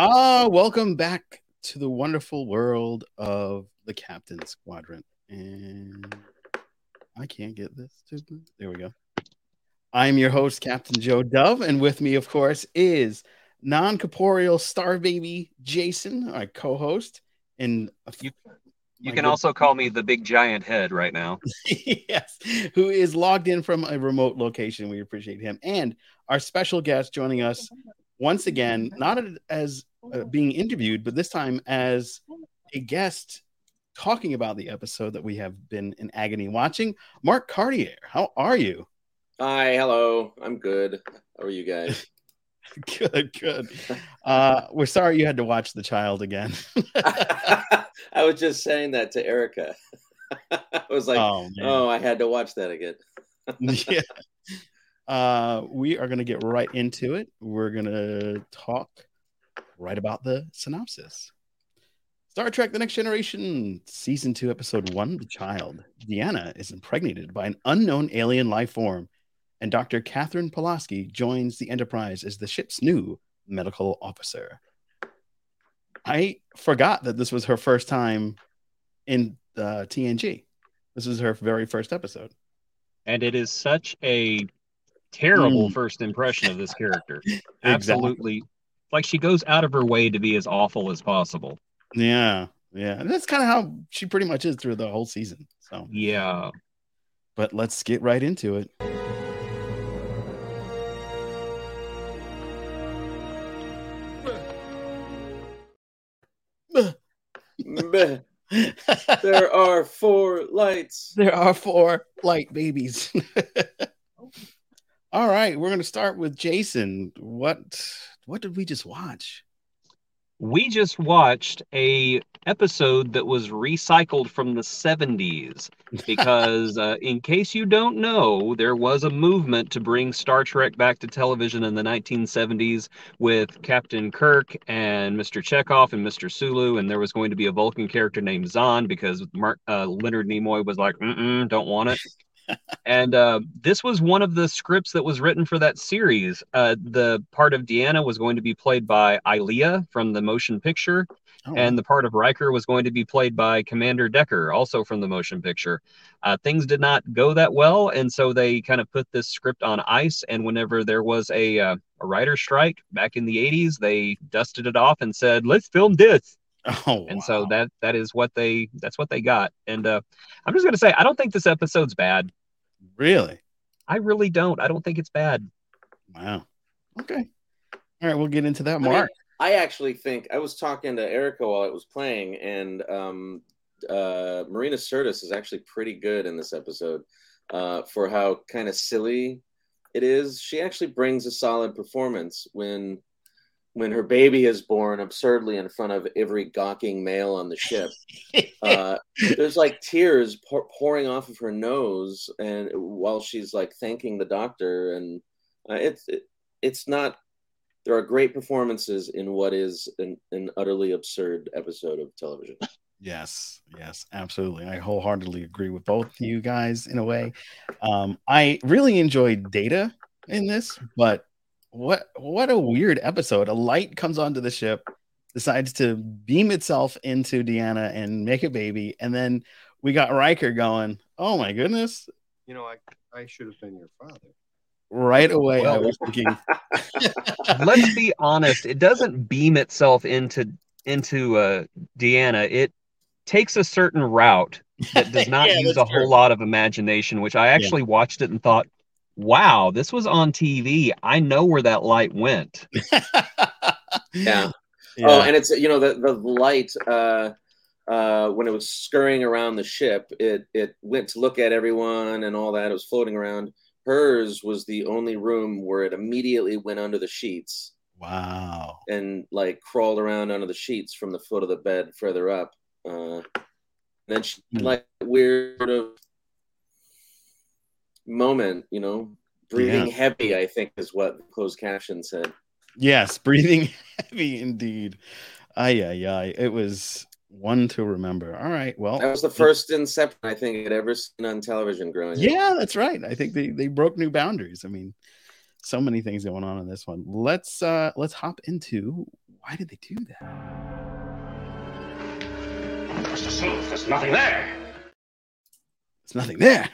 Ah, welcome back to the wonderful world of the Captain's Quadrant. And I can't get this to there we go. I'm your host, Captain Joe Dove, and with me, of course, is non-corporeal star baby Jason, my co-host, and a few You can also call me the big giant head right now. yes, who is logged in from a remote location. We appreciate him. And our special guest joining us once again, not as uh, being interviewed, but this time as a guest talking about the episode that we have been in agony watching. Mark Cartier, how are you? Hi, hello. I'm good. How are you guys? good, good. Uh, we're sorry you had to watch The Child again. I was just saying that to Erica. I was like, oh, oh, I had to watch that again. yeah. Uh, we are going to get right into it. We're going to talk right about the synopsis. Star Trek The Next Generation, Season 2, Episode 1 The Child. Deanna is impregnated by an unknown alien life form, and Dr. Catherine Pulaski joins the Enterprise as the ship's new medical officer. I forgot that this was her first time in uh, TNG. This is her very first episode. And it is such a terrible mm. first impression of this character. Absolutely. Like she goes out of her way to be as awful as possible. Yeah. Yeah. And that's kind of how she pretty much is through the whole season. So, yeah. But let's get right into it. there are four lights. There are four light babies. All right, we're going to start with Jason. What what did we just watch? We just watched a episode that was recycled from the 70s because uh, in case you don't know, there was a movement to bring Star Trek back to television in the 1970s with Captain Kirk and Mr. Chekhov and Mr. Sulu and there was going to be a Vulcan character named Xon because Mark, uh, Leonard Nimoy was like, "Mm, don't want it and uh, this was one of the scripts that was written for that series. Uh, the part of Deanna was going to be played by Ilia from the motion picture, oh, and the part of Riker was going to be played by Commander Decker, also from the motion picture. Uh, things did not go that well, and so they kind of put this script on ice. And whenever there was a uh, a writer strike back in the '80s, they dusted it off and said, "Let's film this." Oh, and wow. so that that is what they that's what they got. And uh, I'm just gonna say I don't think this episode's bad. Really? I really don't. I don't think it's bad. Wow. Okay. All right, we'll get into that, Mark. I, mean, I actually think I was talking to Erica while it was playing, and um, uh, Marina Sirtis is actually pretty good in this episode uh, for how kind of silly it is. She actually brings a solid performance when when her baby is born absurdly in front of every gawking male on the ship. Uh, there's like tears pour, pouring off of her nose, and while she's like thanking the doctor, and uh, it's it, it's not. There are great performances in what is an, an utterly absurd episode of television. Yes, yes, absolutely. I wholeheartedly agree with both you guys in a way. Um, I really enjoyed Data in this, but what what a weird episode. A light comes onto the ship, decides to beam itself into Deanna and make a baby, and then we got Riker going, "Oh my goodness." You know, I I should have been your father. Right away well, I was thinking Let's be honest, it doesn't beam itself into into uh Deanna. It takes a certain route that does not yeah, use a true. whole lot of imagination, which I actually yeah. watched it and thought, wow, this was on TV. I know where that light went. yeah. yeah. Oh, and it's you know the the light uh, uh, when it was scurrying around the ship, it it went to look at everyone and all that. It was floating around. Hers was the only room where it immediately went under the sheets. Wow. And like crawled around under the sheets from the foot of the bed further up. Uh, then she mm. like weird sort of moment, you know, breathing yeah. heavy, I think is what closed caption said. Yes, breathing heavy indeed. Ay, ay, ay. It was one to remember. All right. Well, that was the first Inception I think I'd ever seen on television growing yeah, up. that's right. I think they, they broke new boundaries. I mean, so many things going on in this one. Let's uh let's hop into why did they do that? Mr. Smooth, there's nothing there. There's nothing there.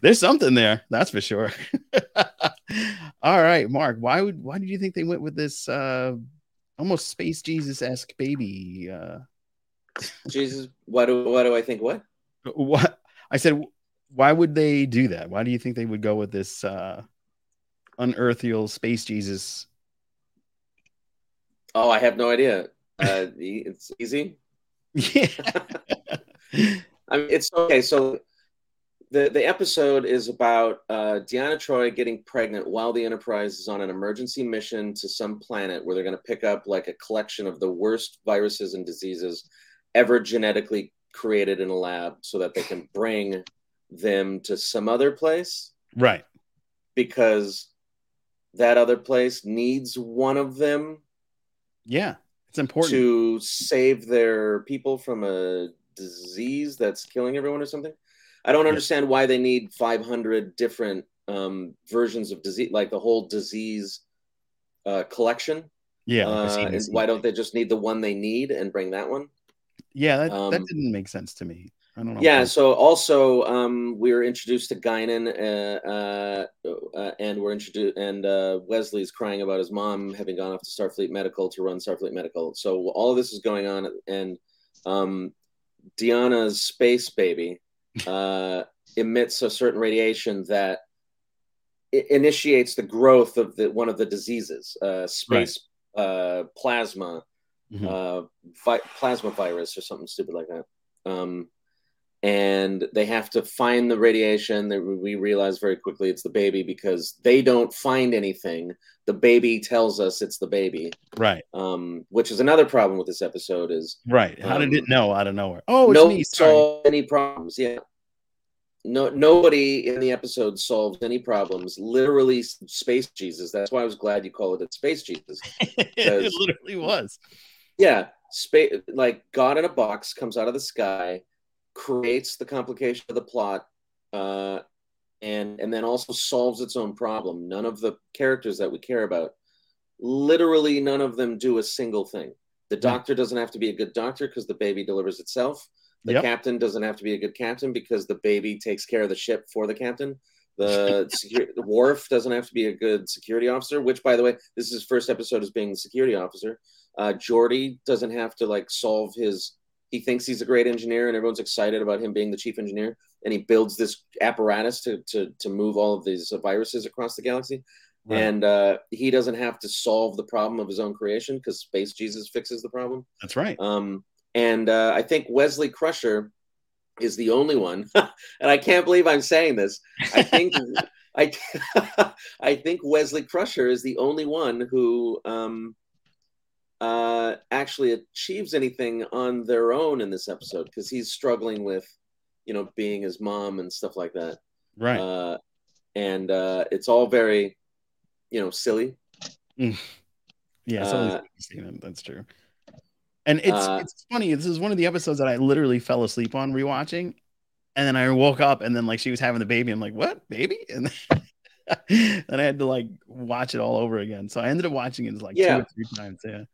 There's something there, that's for sure. All right, Mark. Why would why did you think they went with this uh almost space Jesus esque baby? Uh Jesus, why do why do I think what? what I said why would they do that? Why do you think they would go with this uh unearthly space Jesus? Oh, I have no idea. Uh, it's easy. Yeah. I mean, it's okay. So the the episode is about uh, Deanna Troy getting pregnant while the Enterprise is on an emergency mission to some planet where they're going to pick up like a collection of the worst viruses and diseases ever genetically created in a lab, so that they can bring them to some other place right. because that other place needs one of them Yeah. It's important. to save their people from a disease that's killing everyone or something. I don't Yeah. understand why they need 500 different um, versions of disease, like the whole disease uh, collection. yeah. Uh, and why don't they just need the one they need and bring that one? yeah, that, that um, didn't make sense to me. I don't know. Yeah. So also, um, we were introduced to Guinan, uh, uh, uh, and we're introduced, and uh, Wesley's crying about his mom having gone off to Starfleet Medical to run Starfleet Medical. So all of this is going on, and um, Deanna's space baby uh, emits a certain radiation that initiates the growth of the one of the diseases, uh, space uh, plasma Mhm. uh, vi- plasma virus or something stupid like that. Um, and they have to find the radiation. That we realize very quickly it's the baby because they don't find anything. The baby tells us it's the baby, Right. um, which is another problem with this episode. Is Right. How did Um, it know out of nowhere? Oh, it's no me. Sorry. any problems. Yeah. No, nobody in the episode solves any problems. Literally, space Jesus. That's why I was glad you called it Space Jesus. it literally was. Yeah, space like God in a box comes out of the sky, creates the complication of the plot, uh, and and then also solves its own problem. None of the characters that we care about, literally none of them do a single thing. The doctor doesn't have to be a good doctor because the baby delivers itself. The Yep. captain doesn't have to be a good captain because the baby takes care of the ship for the captain. The security the Worf doesn't have to be a good security officer, which by the way, this is his first episode as being the security officer. Uh Geordi doesn't have to like solve his he thinks he's a great engineer and everyone's excited about him being the chief engineer and he builds this apparatus to to to move all of these viruses across the galaxy Right. and uh he doesn't have to solve the problem of his own creation because space jesus fixes the problem That's right. um, and uh, I think Wesley Crusher is the only one, and I can't believe I'm saying this. I think I, I think Wesley Crusher is the only one who um, uh, actually achieves anything on their own in this episode because he's struggling with, you know, being his mom and stuff like that. Right. Uh, and uh, it's all very, you know, silly. yeah. It's uh. That's true. And it's uh, it's funny. This is one of the episodes that I literally fell asleep on rewatching, and then I woke up and then like she was having the baby. I'm like, what baby? And then, then I had to like watch it all over again. So I ended up watching it like Yeah. two or three times. Yeah.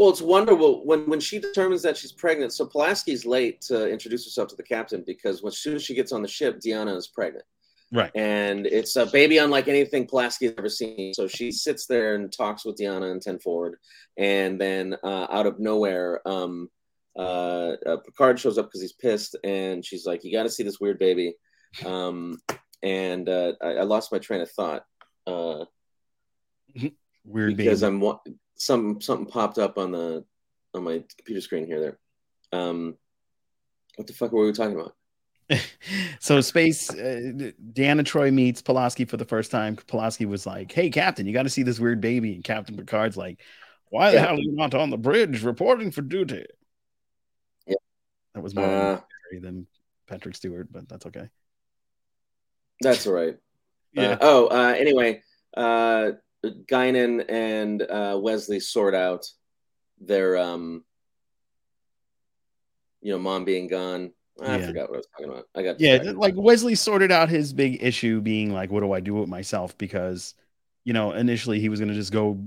Well, it's wonderful when when she determines that she's pregnant. So Pulaski's late to introduce herself to the captain because as soon as she gets on the ship, Deanna is pregnant, Right. and it's a baby unlike anything Pulaski has ever seen. So she sits there and talks with Deanna and Ten Forward, and then uh, out of nowhere, um, uh, uh, Picard shows up because he's pissed, and she's like, "You got to see this weird baby," um, and uh, I, I lost my train of thought. Uh, Weird because baby. I'm wa- some something popped up on the on my computer screen here. There, um, what the fuck were we talking about? so space uh, Deanna Troy meets Pulaski for the first time. Pulaski was like, "Hey, Captain, you got to see this weird baby." And Captain Picard's like, "Why the Yeah. hell are you not on the bridge reporting for duty?" Yeah. that was more Uh, than Patrick Stewart, but that's okay. that's all right. Yeah, Uh, oh, uh, anyway, uh, Guinan and uh, Wesley sort out their, um, you know, mom being gone. I Yeah. forgot what I was talking about. I got yeah. distracted. Like Wesley sorted out his big issue, being like, "What do I do with myself?" Because you know, initially he was going to just go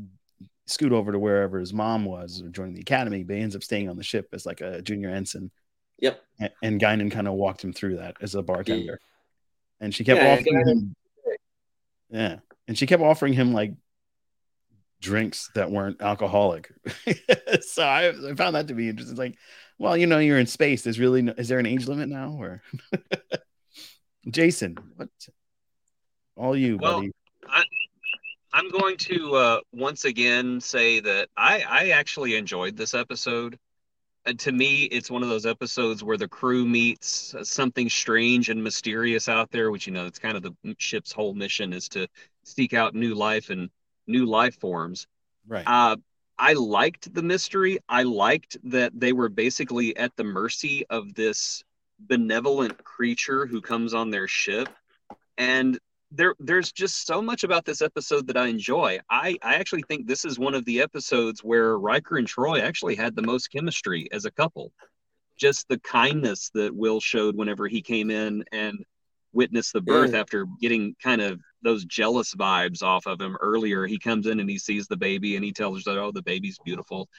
scoot over to wherever his mom was or joining the academy, but he ends up staying on the ship as like a junior ensign. Yep. A- And Guinan kind of walked him through that as a bartender. yeah. And she kept Yeah, offering him, yeah, and she kept offering him like drinks that weren't alcoholic. so I, I found that to be interesting. Like, well, you know, you're in space. There's really no, is there an age limit now or Jason? What? All you, Well, buddy. I'm going to uh, once again say that I, I actually enjoyed this episode. And to me, it's one of those episodes where the crew meets something strange and mysterious out there, which, you know, it's kind of the ship's whole mission is to seek out new life and new life forms. Right. Uh, I liked the mystery. I liked that they were basically at the mercy of this benevolent creature who comes on their ship. And there there's just so much about this episode that I enjoy. I, I actually think this is one of the episodes where Riker and Troy actually had the most chemistry as a couple. Just the kindness that Will showed whenever he came in and witnessed the birth Yeah. after getting kind of those jealous vibes off of him earlier. He comes in and he sees the baby and he tells her, "Oh, the baby's beautiful."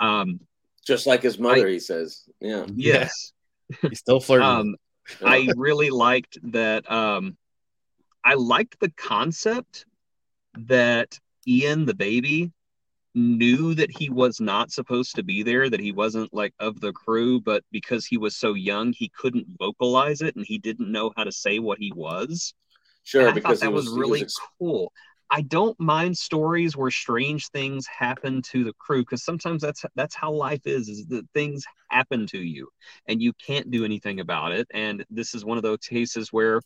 Um, Just like his mother, he says. Yeah. yes, He's still flirting. um, I really liked that. Um, I liked the concept that Ian, the baby, knew that he was not supposed to be there, that he wasn't like of the crew, but because he was so young, he couldn't vocalize it and he didn't know how to say what he was. Sure, And I because thought that was, was, he really ex- cool. I don't mind stories where strange things happen to the crew because sometimes that's that's how life is is that things happen to you and you can't do anything about it and this is one of those cases where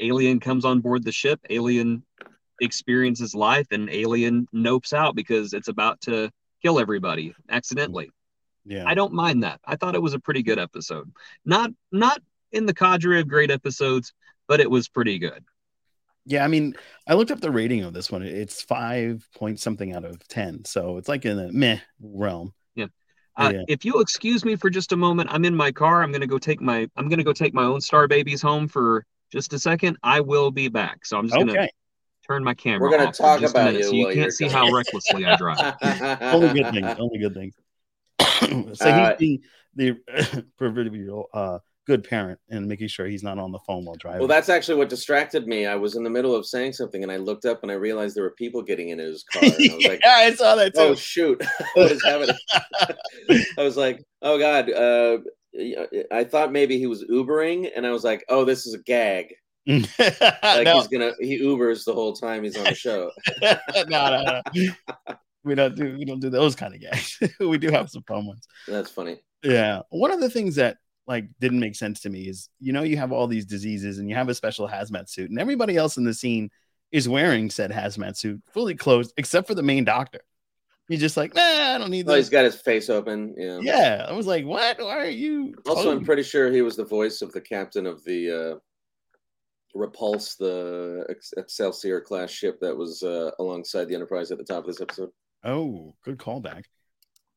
alien comes on board the ship alien experiences life and alien nopes out because it's about to kill everybody accidentally yeah. I don't mind that. I thought it was a pretty good episode. Not not in the cadre of great episodes, but it was pretty good. Yeah, I mean, I looked up the rating of this one. It's five point something out of ten, so it's like in the meh realm. Uh, Yeah. If you'll excuse me for just a moment, I'm in my car. I'm gonna go take my I'm gonna go take my own star babies home for just a second. I will be back. So I'm just gonna turn my camera. We're gonna off talk just about minute you so you can't see gone. how recklessly I drive. only good things. Only good things. so Uh, he's being the proverbial uh, good parent and making sure he's not on the phone while driving. Well, that's actually what distracted me. I was in the middle of saying something, and I looked up and I realized there were people getting in his car. And I was like, yeah, I saw that too. "Oh shoot, what is happening?" I was like, "Oh God." Uh, I thought maybe he was Ubering, and I was like, "Oh, this is a gag. Like no, he's gonna he Ubers the whole time he's on the show." no, no, no. We don't do we don't do those kind of gags. we do have some fun ones. That's funny. Yeah. One of the things that like didn't make sense to me is you know you have all these diseases and you have a special hazmat suit and everybody else in the scene is wearing said hazmat suit fully closed except for the main doctor. You're just like, nah, I don't need Oh, he's got his face open. Yeah. Yeah. I was like, what? Why are you Also, I'm pretty sure he was the voice of the captain of the uh, Repulse, the Excelsior class ship that was uh, alongside the Enterprise at the top of this episode. Oh, good callback.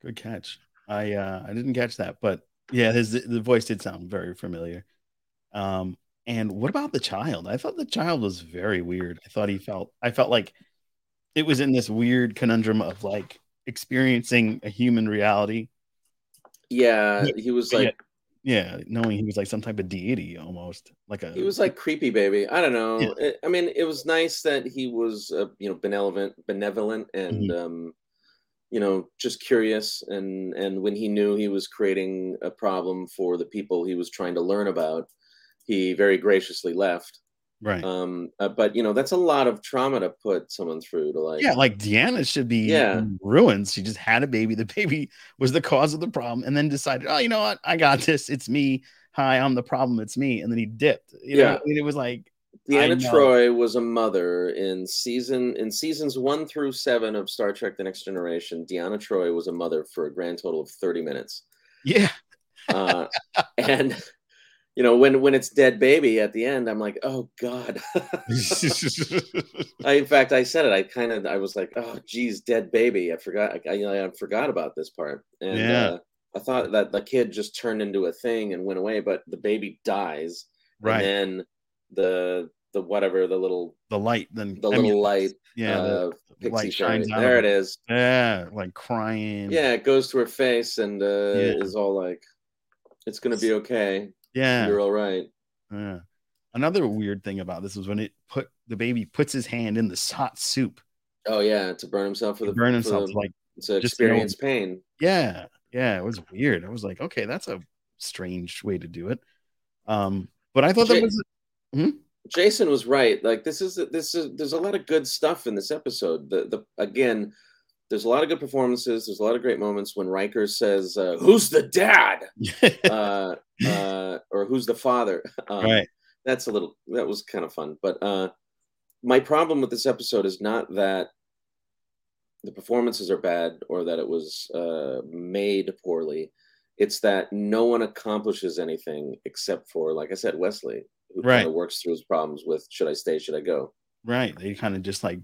Good catch. I uh I didn't catch that, but yeah, his the voice did sound very familiar. Um and what about the child? I thought the child was very weird. I thought he felt I felt like it was in this weird conundrum of like experiencing a human reality. Yeah, Yeah, he was like Yeah, knowing he was like some type of deity almost. Like a he was like creepy baby. I don't know. Yeah. It- I mean, it was nice that he was uh, you know benevolent, benevolent, and Mm-hmm. um, you know just curious. And and when he knew he was creating a problem for the people he was trying to learn about, he very graciously left. right. Um, uh, but you know that's a lot of trauma to put someone through. To like, yeah, like Deanna should be Yeah. in ruins. She just had a baby. The baby was the cause of the problem, and then decided, oh, you know what? I got this. It's me. Hi, I'm the problem. It's me. And then he dipped. You know, Yeah. I mean, it was like, Deanna. Troy was a mother in season in seasons one through seven of Star Trek: The Next Generation. Deanna Troy was a mother for a grand total of thirty minutes. yeah, uh, and you know when when it's dead baby at the end i'm like oh god I, in fact i said it i kind of i was like oh geez dead baby i forgot i, I, I forgot about this part and Yeah. uh, i thought that the kid just turned into a thing and went away but the baby dies right. and then the the whatever the little the light then the I little mean, light yeah the uh, pixie light shines There it is. yeah like crying Yeah, it goes to her face and uh, Yeah. is all like, "It's gonna be okay. yeah You're all right." Yeah. Another weird thing about this was when it put the baby puts his hand in the hot soup Oh yeah, to burn himself for the burn himself. the- like, to just to know- experience pain. yeah, yeah, it was weird. I was like, okay, that's a strange way to do it. Um, but I thought that Jay- was Jason was right. Like this is this is there's a lot of good stuff in this episode. The the again, there's a lot of good performances. There's a lot of great moments when Riker says, uh, "Who's the dad?" uh, uh, or "Who's the father?" Um, right. That's a little that was kind of fun. But uh, my problem with this episode is not that the performances are bad or that it was uh, made poorly. It's that no one accomplishes anything except for, like I said, Wesley, who Right. kind of works through his problems with should I stay, should I go? Right. They kind of just like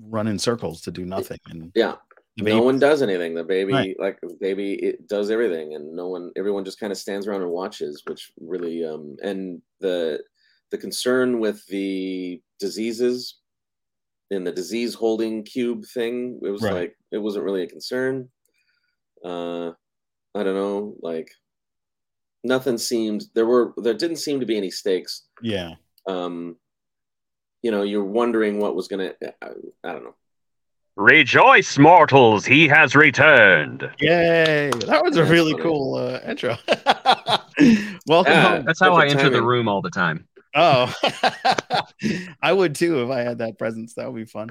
run in circles to do nothing. And Yeah. no one does anything. The baby, Right. like the baby, it does everything, and no one, everyone just kind of stands around and watches, which really, um, and the the concern with the diseases in the disease holding cube thing, it was Right. like it wasn't really a concern. Uh, I don't know, like nothing seemed there were there didn't seem to be any stakes. yeah. Um, you know, you're wondering what was gonna. I, I don't know. Rejoice, mortals, he has returned. Yay. That was a That's really funny. cool uh, intro. Welcome Yeah. home. That's how I Perfect enter the room all the time. Oh, I would too if I had that presence. That would be fun.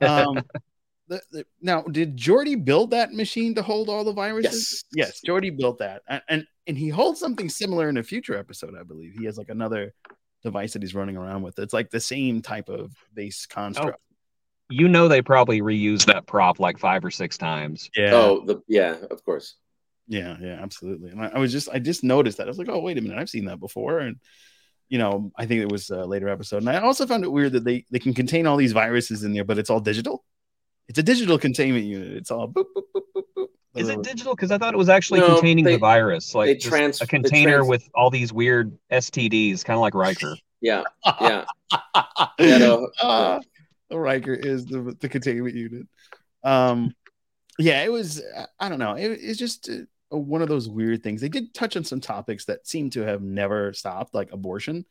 Um, the, the, now, did Geordi build that machine to hold all the viruses? Yes. Yes, Geordi built that, and, and and he holds something similar in a future episode, I believe. He has like another device that he's running around with. It's like the same type of base construct. Oh, You know they probably reused that prop like five or six times. Yeah. Oh, the yeah, of course. Yeah, yeah, absolutely. And I, I was just, I just noticed that. I was like, oh, wait a minute, I've seen that before. And you know, I think it was a later episode. And I also found it weird that they they can contain all these viruses in there, but it's all digital. It's a digital containment unit. It's all boop boop boop boop boop. Is Uh, it digital? Because I thought it was actually No, containing they- the virus, like trans- a container trans- with all these weird STDs, kind of like Riker. Yeah, yeah. Yeah, no, Ah, the Riker is the the containment unit. Um, yeah, it was. I don't know. It, it's just uh, one of those weird things. They did touch on some topics that seem to have never stopped, like abortion.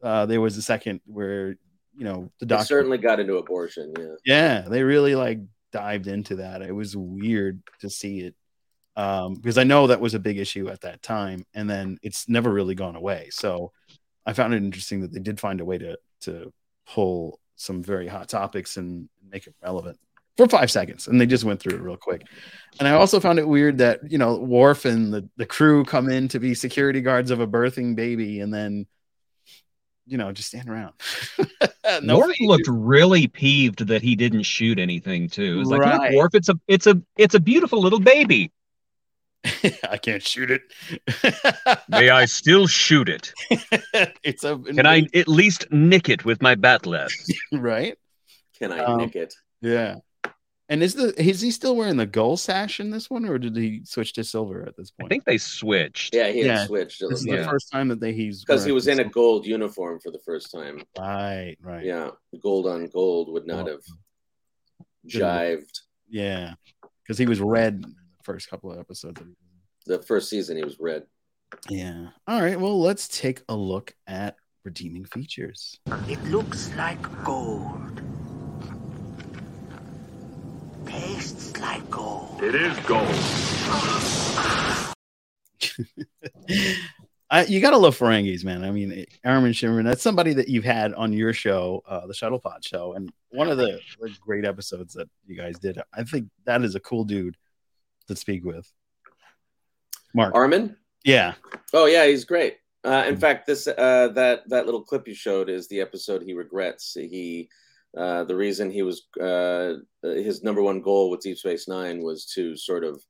Uh, there was a second where you know the They doctor. certainly got into abortion. Yeah. Yeah, they really like dived into that. It was weird to see it um, because I know that was a big issue at that time, and then it's never really gone away. So I found it interesting that they did find a way to to pull some very hot topics and make it relevant for five seconds, and they just went through it real quick. And I also found it weird that you know Worf and the the crew come in to be security guards of a birthing baby, and then you know just stand around. No, Worf phaser. looked really peeved that he didn't shoot anything too. It was like, Right. look, Worf, it's a it's a it's a beautiful little baby. I can't shoot it. May I still shoot it? it's a Can I at least nick it with my bat'leth? right? Can I Um, nick it? Yeah. And is the is he still wearing the gold sash in this one, or did he switch to silver at this point? I think they switched. Yeah, he had yeah, switched. It this is looked the first time that they he's because he was in a gold uniform for the first time. right, right, Yeah, gold on gold would not Oh. have jived. yeah, because he was red in the first couple of episodes. that he was in. The first season he was red. Yeah. All right. Well, let's take a look at redeeming features. It looks like gold. Tastes like gold. It is gold. I, you gotta love Ferengis, man. I mean, Armin Shimerman, that's somebody that you've had on your show, uh, the Shuttle Pod show, and one of the, the great episodes that you guys did. I think that is a cool dude to speak with. Mark, Armin. yeah, Oh yeah, he's great. Uh, in Mhm. fact, this uh, that that little clip you showed is the episode he regrets. He uh, the reason he was uh, his number one goal with Deep Space Nine was to sort of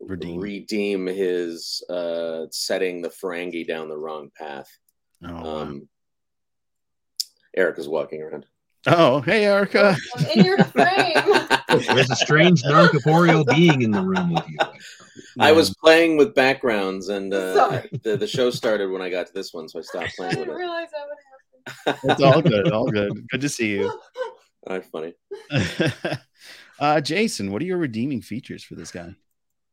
Redeem. redeem his uh, setting the Ferengi down the wrong path. oh, wow. Um, Erica's walking around. oh, hey, Erica, I'm in your frame. There's a strange non-corporeal being in the room with you. I was playing with backgrounds, and uh, the the show started when I got to this one, so I stopped playing with didn't it. realize that would happen. It's all good. All good. Good to see you. That's funny. uh, Jason, what are your redeeming features for this guy?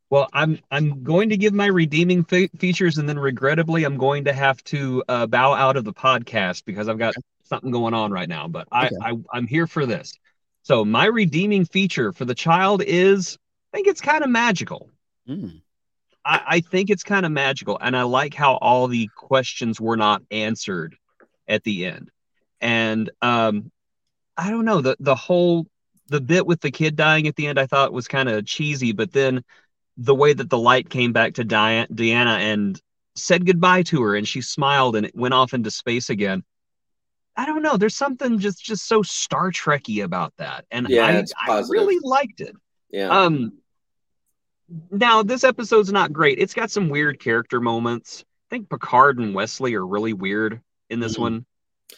Well, I'm I'm going to give my redeeming fe- features, and then regrettably, I'm going to have to uh, bow out of the podcast because I've got something going on right now. But I, Okay. I I'm here for this. So my redeeming feature for the child is I think it's kind of magical. Mm, I, I think it's kind of magical, and I like how all the questions were not answered at the end. And um, I don't know the the whole the bit with the kid dying at the end. I thought was kind of cheesy, but then the way that the light came back to Diana, Deanna and said goodbye to her, and she smiled, and it went off into space again. I don't know. There's something just just so Star Trekky about that, and Yeah, I, I really liked it. Yeah. Um, now this episode's not great. It's got some weird character moments. I think Picard and Wesley are really weird in this Mhm. one.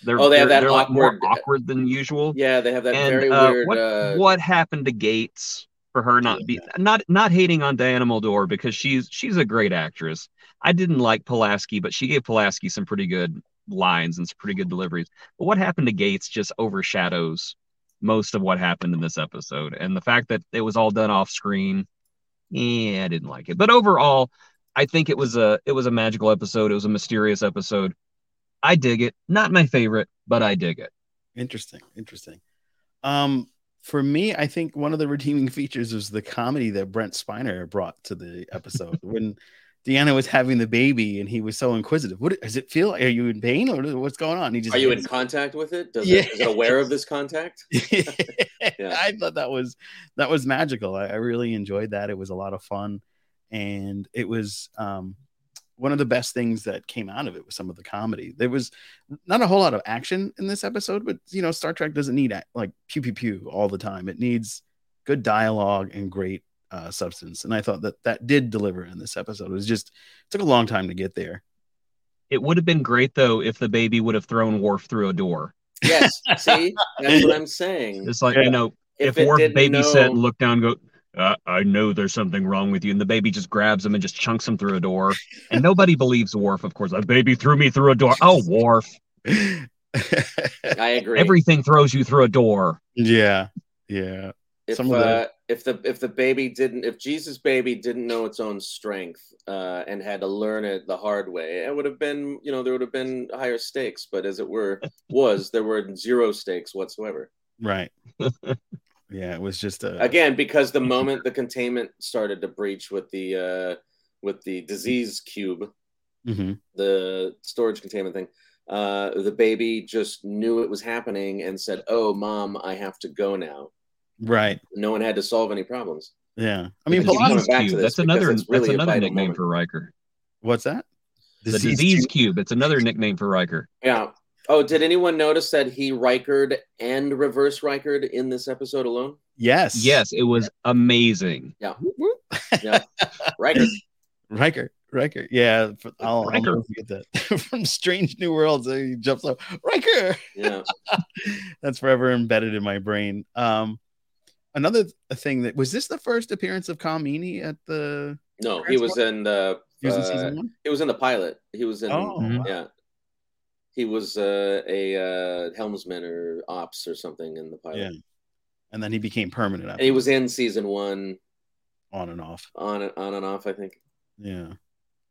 They're, Oh, they have that they're, like, more awkward- awkward than usual. yeah, they have that and very uh, weird. what uh, what happened to Gates for her not be not not hating on Diana Muldaur because she's she's a great actress. I didn't like Pulaski, but she gave Pulaski some pretty good lines and some pretty good deliveries. But what happened to Gates just overshadows most of what happened in this episode, and the fact that it was all done off screen. Yeah, I didn't like it. But overall, I think it was a it was a magical episode. It was a mysterious episode. I dig it. Not my favorite, but I dig it. interesting. Interesting. Um, for me, I think one of the redeeming features was the comedy that Brent Spiner brought to the episode when Deanna was having the baby and he was so inquisitive. What does it feel? Are you in pain or what's going on? He just are you in contact with it? Does Yeah. it, is it aware of this contact? I thought that was that was magical. I, I really enjoyed that. It was a lot of fun, and it was um, one of the best things that came out of it was some of the comedy. There was not a whole lot of action in this episode, but you know, Star Trek doesn't need like pew pew pew all the time. It needs good dialogue and great uh, substance, and I thought that that did deliver in this episode. It was just it took a long time to get there. It would have been great though if the baby would have thrown Worf through a door. Yes. See, that's what I'm saying. It's like Yeah. you know, if, it Worf didn't know- and looked down, and go, uh, I know there's something wrong with you, and the baby just grabs him and just chunks him through a door, and nobody believes Worf. Of course, a baby threw me through a door. Oh, Worf! I agree. Everything throws you through a door. yeah, yeah. if some of the- uh, if the if the baby didn't if Jesus baby didn't know its own strength uh, and had to learn it the hard way, it would have been you know there would have been higher stakes. But as it were was there were zero stakes whatsoever. Right. yeah, it was just a Again, because the moment the containment started to breach with the uh, with the disease cube, Mhm. the storage containment thing. Uh, the baby just knew it was happening and said, "Oh, mom, I have to go now." right. No one had to solve any problems. Yeah. I mean, keep disease back cube. this That's another. it's really that's another nickname moment. for Riker. what's that? The Disease disease cube? cube. It's another nickname for Riker. Yeah. Oh, did anyone notice that he Rikered and reverse Rikered in this episode alone? Yes. Yes, it was amazing. Yeah. Yeah. Riker. Riker. Riker. Yeah. f- I'll, I'll Riker. never forget that. From Strange New Worlds, he jumps up. Riker. Yeah. That's forever embedded in my brain. Um, another th- thing that was this the first appearance of Colm Meaney at the? No, he was in the. He was in uh, season one. He was in the pilot. He was in. Oh, wow. Yeah. He was uh, a uh, helmsman or ops or something in the pilot. yeah. And then he became permanent. And he was in season one on and off. on and on and off. I think. Yeah.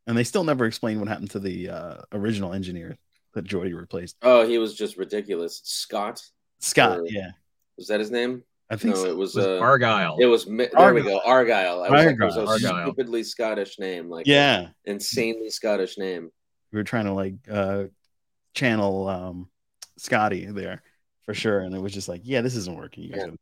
And they still never explained what happened to the uh, original engineer that Geordi replaced. Oh, he was just ridiculous. Scott Scott. Or- yeah. was that his name? I think no, so. it was. It was uh, Argyle. It was. Mi- There we go. Argyle. I was like, it was a Argyle. Argyle. stupidly Scottish name, like Yeah. insanely Scottish name. We were trying to like uh, channel um, Scotty there for sure. And it was just like, yeah, this isn't working. You guys Yeah. gotta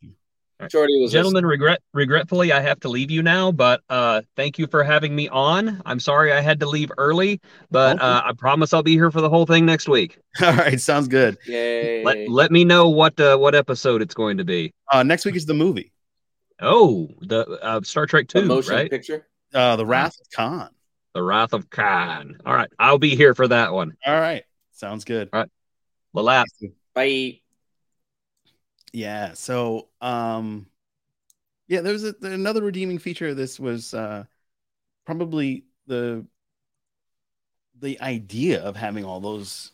Geordi was. a- Gentlemen, regret regretfully, I have to leave you now. But uh, thank you for having me on. I'm sorry I had to leave early, but Okay. uh, I promise I'll be here for the whole thing next week. All right. Sounds good. Yay. Let let me know what uh, what episode it's going to be. Uh, next week is the movie, Oh, the uh, Star Trek The Two, motion right? picture. uh, The Wrath of Khan. The Wrath of Khan. All right, I'll be here for that one. All right. Sounds good. Lalap. Bye. Yeah. So, um, yeah, there was a, another redeeming feature of this was uh, probably the the idea of having all those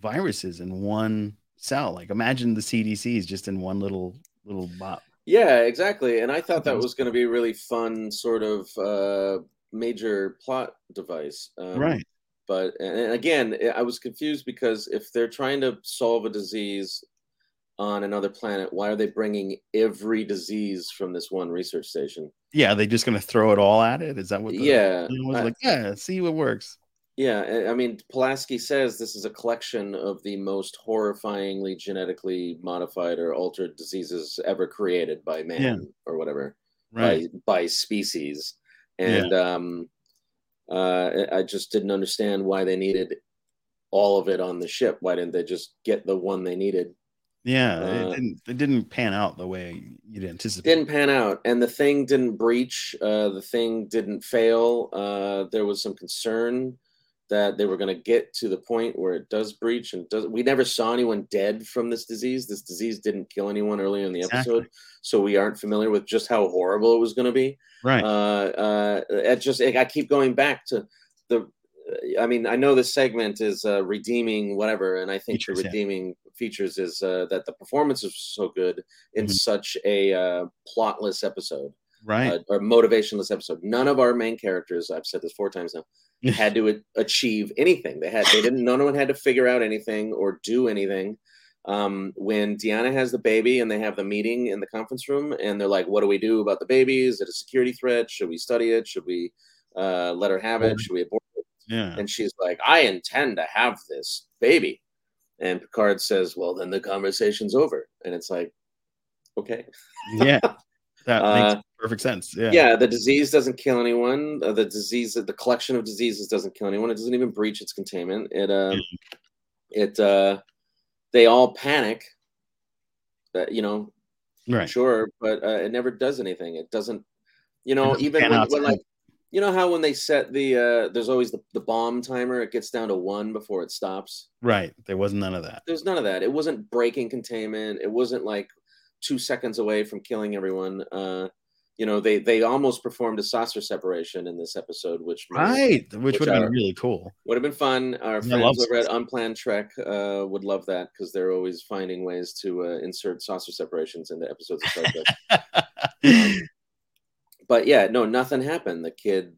viruses in one cell. Like imagine the CDC is just in one little little bot. Yeah, exactly. And I thought that was going to be a really fun sort of uh, major plot device. Um, right. But and again, I was confused because if they're trying to solve a disease on another planet, why are they bringing every disease from this one research station? Yeah, are they just gonna throw it all at it. Is that what? The, Yeah, was I- like, yeah, see what works. Yeah, I- mean, Pulaski says this is a collection of the most horrifyingly genetically modified or altered diseases ever created by man Yeah. or whatever. Right. by by species and um uh I- just didn't understand why they needed all of it on the ship why didn't they just get the one they needed Yeah, uh, it didn't. It didn't pan out the way you'd anticipate. didn't pan out and the thing didn't breach uh the thing didn't fail uh there was some concern that they were going to get to the point where it does breach and does we never saw anyone dead from this disease this disease didn't kill anyone earlier in the Exactly. episode so we aren't familiar with just how horrible it was going to be right. uh, uh, it just I keep going back to the. I mean, I know this segment is uh, redeeming whatever, and I think Features, the yeah. redeeming features is uh, that the performance is so good in Mhm. such a uh, plotless episode right. uh, or motivationless episode. None of our main characters, I've said this four times now, had to a- achieve anything. They had they didn't. No one had to figure out anything or do anything. Um, when Deanna has the baby and they have the meeting in the conference room and they're like, "What do we do about the baby? Is it a security threat? Should we study it? Should we uh, let her have it? Should we abort it?" yeah. And she's like, "I intend to have this baby." And Picard says, "Well, then the conversation's over." And it's like, okay. yeah. That Uh, makes perfect sense. Yeah. yeah the disease doesn't kill anyone uh, the disease the collection of diseases doesn't kill anyone it doesn't even breach its containment it uh it uh they all panic that you know Right. sure but uh, it never does anything it doesn't you know even when, when like you know how when they set the uh there's always the, the bomb timer it gets down to one before it stops Right. There was none of that. there's none of that it wasn't breaking containment it wasn't like two seconds away from killing everyone uh you know they they almost performed a saucer separation in this episode which Right. Which, which would have been really cool. would have been fun our I friends over at unplanned trek uh would love that because they're always finding ways to uh, insert saucer separations into episodes of Star Trek. Um, but yeah no nothing happened the kid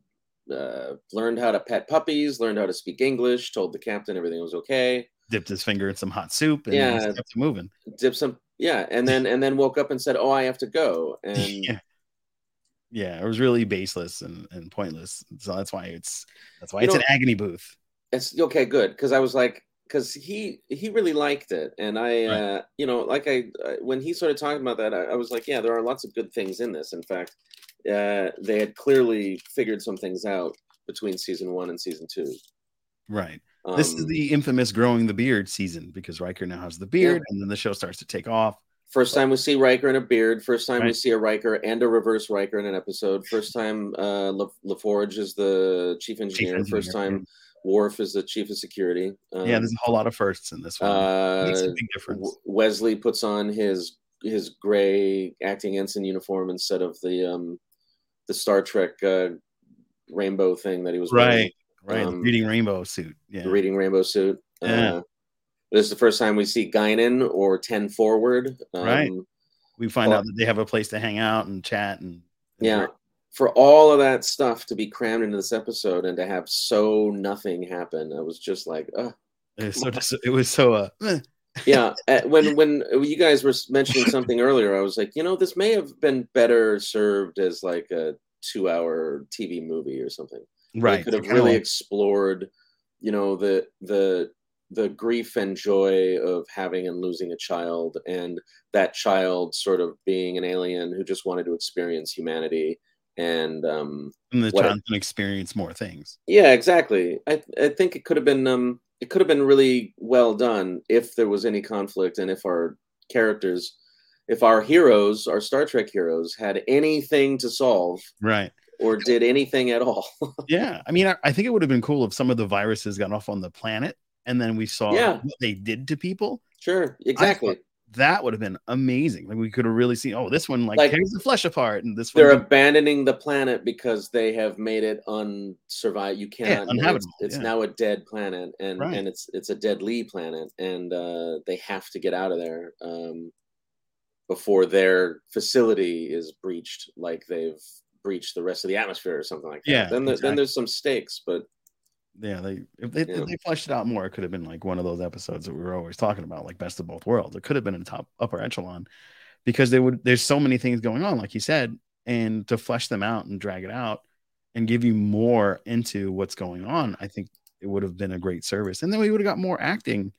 uh, learned how to pet puppies learned how to speak english told the captain everything was okay Dipped his finger in some hot soup and Yeah. kept moving. dip some yeah and then and then woke up and said oh i have to go and yeah. Yeah, it was really baseless and, and pointless. So that's why it's that's why it's know- an agony booth. it's okay good because i was like because he he really liked it and i Right. uh you know like i I- when he started talking about that I, I was like yeah there are lots of good things in this in fact uh they had clearly figured some things out between season one and season two Right. This is Um, the infamous growing the beard season because Riker now has the beard and then the show starts to take off. First time we see Riker in a beard. First time we see a Riker and a reverse Riker in an episode. First time uh, La- LaForge is the chief engineer. First engineer. time Worf is the chief of security. Um, yeah, there's a whole lot of firsts in this one. uh, Makes a big difference. Wesley puts on his his gray acting ensign uniform instead of the um the Star Trek uh, rainbow thing that he was wearing, right, um, the reading rainbow suit. Yeah. the reading rainbow suit. Yeah. Uh, this is the first time we see Guinan or Ten Forward. Um, Right. we find out that they have a place to hang out and chat and Yeah. For all of that stuff to be crammed into this episode and to have so nothing happen, I was just like, uh, it was so dis- it was so uh eh. yeah. uh, when when you guys were mentioning something earlier, I was like, you know, this may have been better served as like a two-hour TV movie or something. They right could have really explored, you know, the the the grief and joy of having and losing a child, and that child sort of being an alien who just wanted to experience humanity. And um, and the child can experience more things. yeah, exactly. I I think it could have been um it could have been really well done if there was any conflict and if our characters, if our heroes, our Star Trek heroes, had anything to solve Right. Or did anything at all. Yeah. I mean, I, I think it would have been cool if some of the viruses got off on the planet and then we saw Yeah. what they did to people. sure, exactly. that would have been amazing. Like we could have really seen, oh, this one like, Like, tears the flesh apart, and this They're one abandoning the planet because they have made it unsurvive. You cannot. it's uninhabitable, it's yeah. now a dead planet, and Right. and it's it's a deadly planet, and uh, they have to get out of there um, before their facility is breached, like they've breached the rest of the atmosphere or something like that. Yeah, Then exactly. then there's some stakes, but yeah, they if they, Yeah. if they fleshed it out more, it could have been like one of those episodes that we were always talking about, like best of both worlds. It could have been in the top upper echelon because they would there's so many things going on, like you said, and to flesh them out and drag it out and give you more into what's going on, I think it would have been a great service. And then we would have got more acting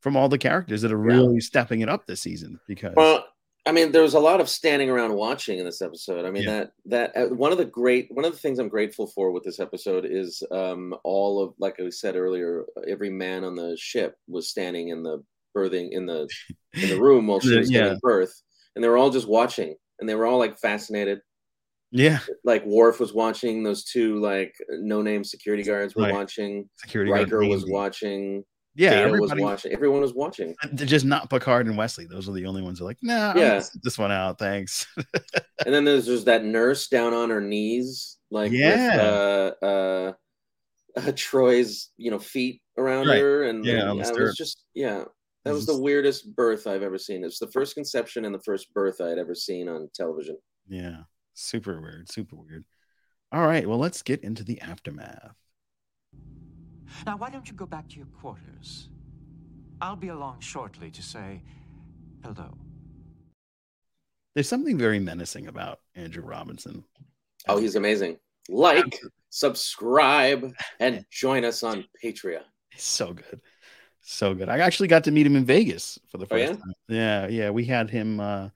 from all the characters that are Yeah. really stepping it up this season because Well, I mean, there was a lot of standing around watching in this episode. I mean, Yeah. that that uh, one of the great one of the things I'm grateful for with this episode is um, all of like I said earlier, every man on the ship was standing in the birthing in the in the room while she was yeah. giving birth, and they were all just watching, and they were all like fascinated. yeah, Like Worf was watching, those two like no name security guards were Right. watching, security guard Riker was watching, Yeah, Data was watching, everyone was watching. Just not Picard and Wesley. Those are the only ones who are like, nah, Yeah. yeah, this one out, thanks. And then there's just that nurse down on her knees, like Yeah. with uh, uh, uh, Troi's, you know, feet around Right. her, and Yeah, and on the I stirrup. was just, yeah, that was the weirdest birth I've ever seen. It's the first conception and the first birth I had ever seen on television. Yeah, super weird, super weird. All right, well, let's get into the aftermath. Now, why don't you go back to your quarters? I'll be along shortly to say hello. There's something very menacing about Andrew Robinson. Oh, he's amazing! Like, subscribe, and join us on Patreon. He's so good, so good. I actually got to meet him in Vegas for the Oh, first yeah? time. Yeah, yeah, we had him. uh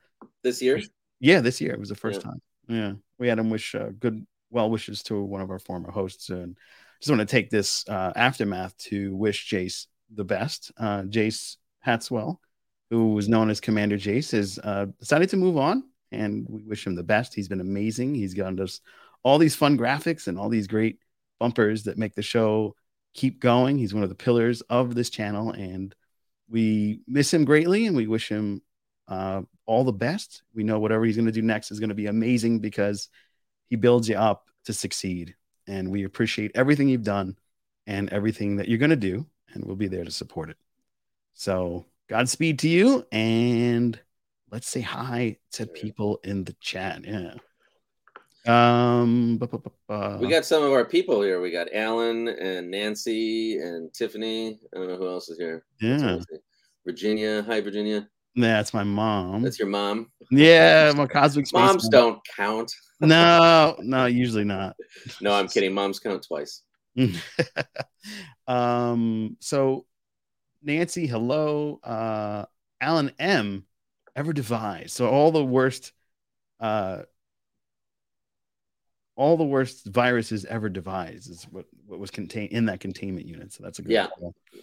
This year, Yeah, this year it was the first Yeah. time. Yeah, we had him wish uh, good well wishes to one of our former hosts, and just want to take this uh, aftermath to wish Jace the best. Uh, Jace Hatswell, who was known as Commander Jace, has uh, decided to move on, and we wish him the best. He's been amazing. He's gotten us all these fun graphics and all these great bumpers that make the show keep going. He's one of the pillars of this channel, and we miss him greatly, and we wish him uh, all the best. We know whatever he's going to do next is going to be amazing because he builds you up to succeed. And we appreciate everything you've done and everything that you're going to do, and we'll be there to support it. So, Godspeed to you, and let's say hi to people in the chat. Yeah. Um, bu- bu- bu- we got some of our people here. We got Alan and Nancy and Tiffany. I don't know who else is here. Yeah, Virginia. Hi, Virginia. that's my mom. That's your mom. yeah, my cosmic Moms mom. don't count. No, no, usually not. No, I'm kidding. Moms count twice. um so nancy hello uh alan m ever devised so all the worst uh all the worst viruses ever devised is what what was contained in that containment unit so that's a good Yeah.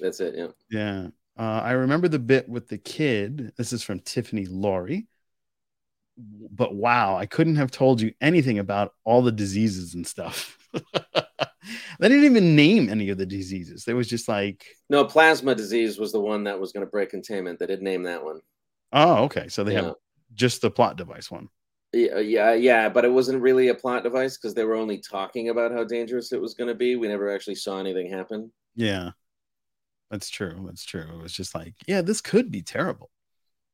That's it. Yeah. yeah uh i remember the bit with the kid this is from tiffany laurie but wow i couldn't have told you anything about all the diseases and stuff they didn't even name any of the diseases there was just like No, plasma disease was the one that was going to break containment. They didn't name that one. oh okay so they Yeah. have just the plot device one Yeah, uh, yeah, yeah, but it wasn't really a plot device because they were only talking about how dangerous it was going to be. We never actually saw anything happen. yeah that's true that's true it was just like yeah this could be terrible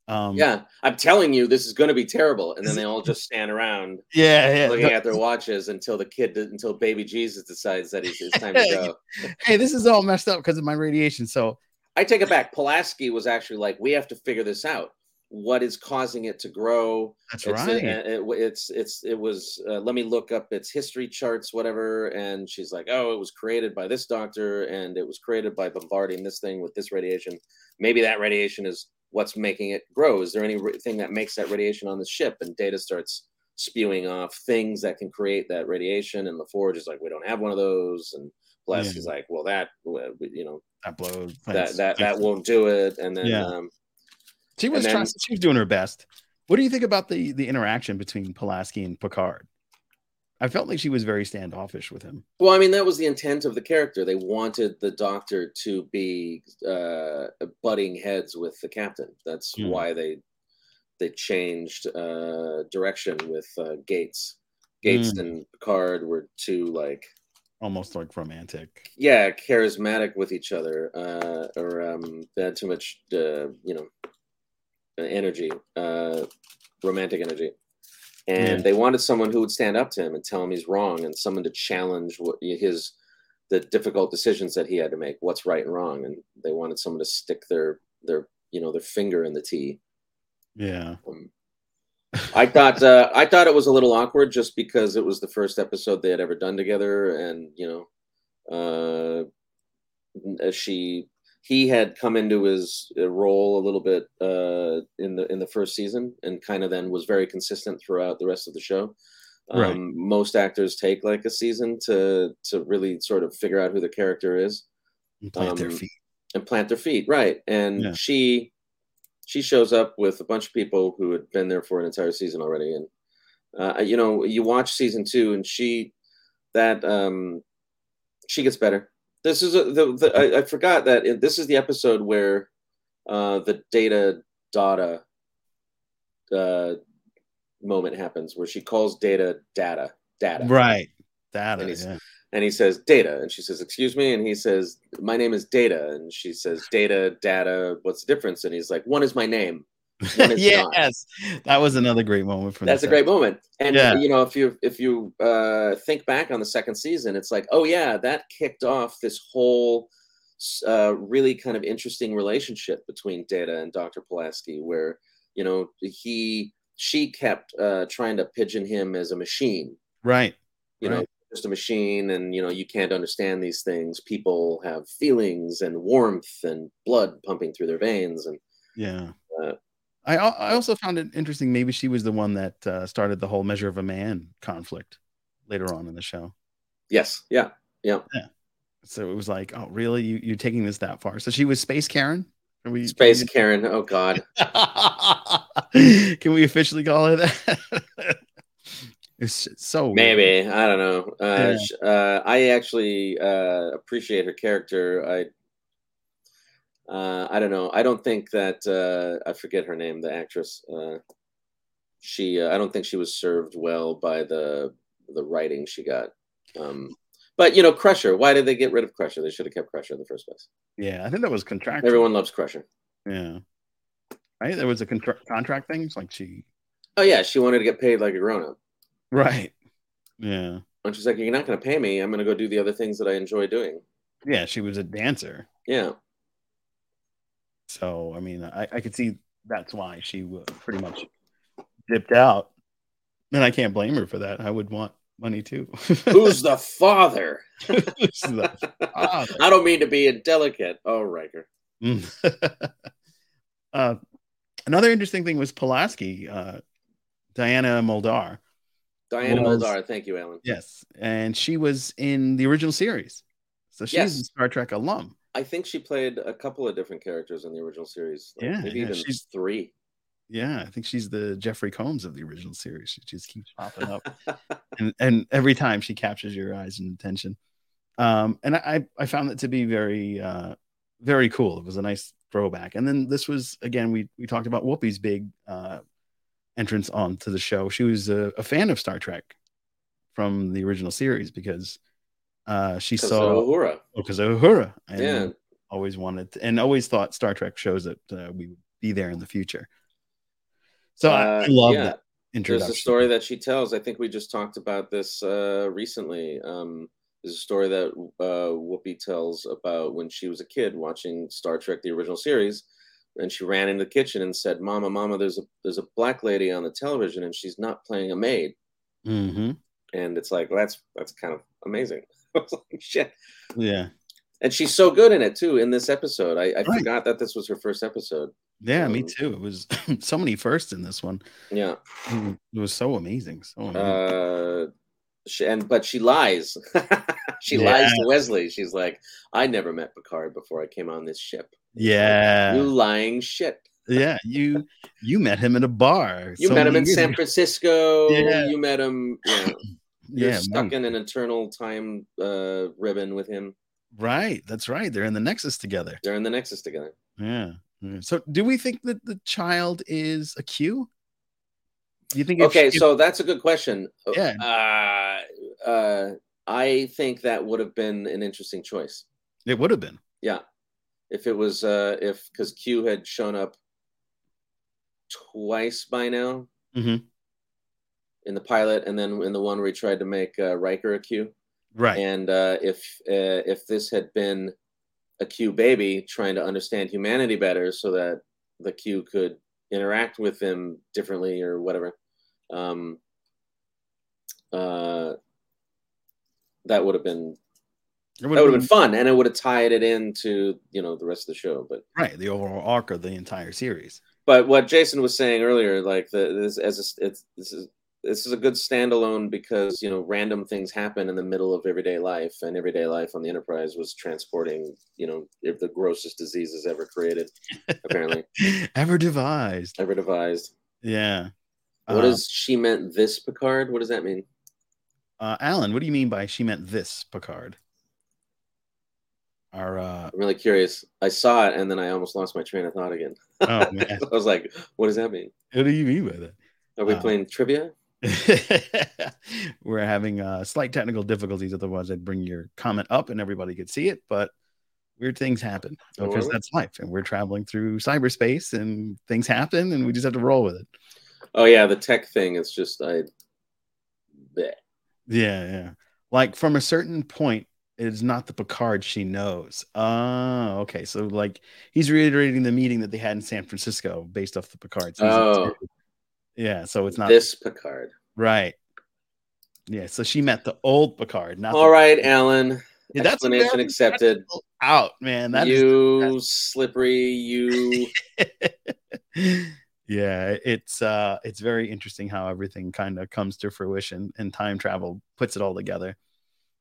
um Yeah, I'm telling you, this is going to be terrible. And then they all just stand around yeah yeah looking at their watches until the kid, until baby Jesus decides that he's, it's time to go. hey this is all messed up because of my radiation so I take it back. Pulaski was actually like, we have to figure this out. What is causing it to grow? that's it's, right uh, it, it's it's it was uh, let me look up its history charts whatever and she's like oh it was created by this doctor and it was created by bombarding this thing with this radiation maybe that radiation is what's making it grow is there anything that makes that radiation on the ship and data starts spewing off things that can create that radiation and La Forge is like we don't have one of those and Bless Yeah. is like well that you know that blows that that that won't do it and then Yeah. um she was trying then- she was doing her best what do you think about the the interaction between pulaski and picard I felt like she was very standoffish with him. Well, I mean, that was the intent of the character. They wanted the doctor to be uh, butting heads with the captain. That's Hmm. why they they changed uh, direction with uh, Gates. Gates Hmm. and Picard were too like Almost like romantic. yeah, charismatic with each other, uh, or um, they had too much, uh, you know, energy, uh, romantic energy, and Yeah. they wanted someone who would stand up to him and tell him he's wrong, and someone to challenge what his the difficult decisions that he had to make, what's right and wrong, and they wanted someone to stick their their you know their finger in the tea. Yeah. Um, I thought uh, I thought it was a little awkward just because it was the first episode they had ever done together, and you know, uh, she he had come into his uh, role a little bit uh, in the in the first season, and kind of then was very consistent throughout the rest of the show. Um, Right. Most actors take like a season to to really sort of figure out who the character is And plant their Um, feet. and plant their feet right and Yeah. she she shows up with a bunch of people who had been there for an entire season already and uh, you know you watch season two and she that um she gets better this is a, the, the I, I forgot that this is the episode where uh the data data uh moment happens where she calls data data data. Right. That And Yeah. and he says data. And she says excuse me. And he says my name is data. And she says data data what's the difference? And he's like one is my name Is not. yes. That was another great moment from that's a great moment and Yeah. you know if you if you uh think back on the second season it's like oh yeah that kicked off this whole uh really kind of interesting relationship between data and dr pulaski where you know he she kept uh trying to pigeon him as a machine Right. you know just a machine and you know you can't understand these things people have feelings and warmth and blood pumping through their veins and Yeah. Uh, I I also found it interesting. Maybe she was the one that uh, started the whole measure of a man conflict later on in the show. yes yeah yeah So it was like, oh, really? You you're taking this that far? So she was Space Karen. Are we space karen oh god Can we officially call her that? it's so weird. maybe i don't know uh, Yeah. uh i actually uh appreciate her character i uh i don't know i don't think that uh i forget her name the actress uh she uh, i don't think she was served well by the the writing she got um but you know crusher why did they get rid of crusher they should have kept crusher in the first place Yeah, I think that was contract. everyone loves crusher Yeah. Right. There was a contra- contract thing. It's like she. oh yeah she wanted to get paid like a grown-up Right. Yeah. and she's like you're not going to pay me i'm going to go do the other things that i enjoy doing Yeah. She was a dancer. yeah So I mean, I, I could see that's why she pretty much dipped out, and I can't blame her for that. I would want money too. who's the father Who's the father? i don't mean to be indelicate oh Riker. uh, another interesting thing was Pulaski, uh, Diana Muldaur. diana Was- Muldaur, thank you alan Yes, and she was in the original series, so she's Yes. a Star Trek alum. I think she played a couple of different characters in the original series. like Yeah, maybe yeah, even she's- three. Yeah, I think she's the Jeffrey Combs of the original series. She just keeps popping up. and and every time she captures your eyes and attention. Um, and I I found that to be very uh very cool. It was a nice throwback. And then this was again we we talked about Whoopi's big uh entrance onto the show. She was a, a fan of Star Trek from the original series because uh she saw Uhura. because of Uhura and Yeah. always wanted to, and always thought Star Trek shows that uh, we would be there in the future. So I, I Uh, love yeah. that There's a story that she tells. I think we just talked about this uh, recently. Um, there's a story that uh, Whoopi tells about when she was a kid watching Star Trek: The Original Series, and she ran into the kitchen and said, "Mama, Mama, there's a there's a black lady on the television, and she's not playing a maid." Mhm. And it's like, well, that's that's kind of amazing. I was like, Shit. Yeah. And she's so good in it too. In this episode, I, I Right. forgot that this was her first episode. Yeah, me Um, too. It was so many firsts in this one. Yeah. It was so amazing. So amazing. Uh, she, and but she lies. she Yeah. lies to Wesley. She's like, I never met Picard before I came on this ship. yeah. You lying shit. yeah, you you met him in a bar. You so met him in years San. Francisco. Yeah. You met him. Yeah. You're Yeah, stuck in an eternal time uh, ribbon with him. right. That's right. They're in the Nexus together. They're in the Nexus together. Yeah. So, do we think that the child is a Q? Do you think? Okay, if- so that's a good question. Yeah. Uh, uh, I think that would have been an interesting choice. it would have been. Yeah, if it was uh, if because Q had shown up twice by now Mhm. In the pilot, and then in the one where he tried to make uh, Riker a Q. Right. And uh, if uh, if this had been a Q baby trying to understand humanity better, so that the Q could interact with them differently or whatever, um, uh, that would have been that would have been fun, and it would have tied it into you know the rest of the show. But right. The overall arc of the entire series. but what Jason was saying earlier, like the this as a, it's this is this is a good standalone because you know random things happen in the middle of everyday life, and everyday life on the Enterprise was transporting you know if the grossest diseases ever created, apparently Ever devised. ever devised. Yeah. What Uh, does she meant this Picard? What does that mean? uh, Alan? What do you mean by she meant this Picard? Our uh, I'm really curious. I saw it and then I almost lost my train of thought again. oh man, I was like, what does that mean? what do you mean by that? Are we Uh, playing trivia? We're having uh, slight technical difficulties. Otherwise, I'd bring your comment up and everybody could see it. But weird things happen because that's life, and we're traveling through cyberspace, and things happen, and we just have to roll with it. Oh yeah, the tech thing. It's just I. bleh. Yeah, yeah. Like from a certain point, it's not the Picard she knows. Oh, okay. So like he's reiterating the meeting that they had in San Francisco based off the Picard. Oh. Yeah. So it's not This Picard. right. Yeah. So she met the old Picard, not All the, right, Alan. Yeah, that's Explanation accepted. out, man. That is you slippery. You. yeah, it's uh it's very interesting how everything kind of comes to fruition and time travel puts it all together.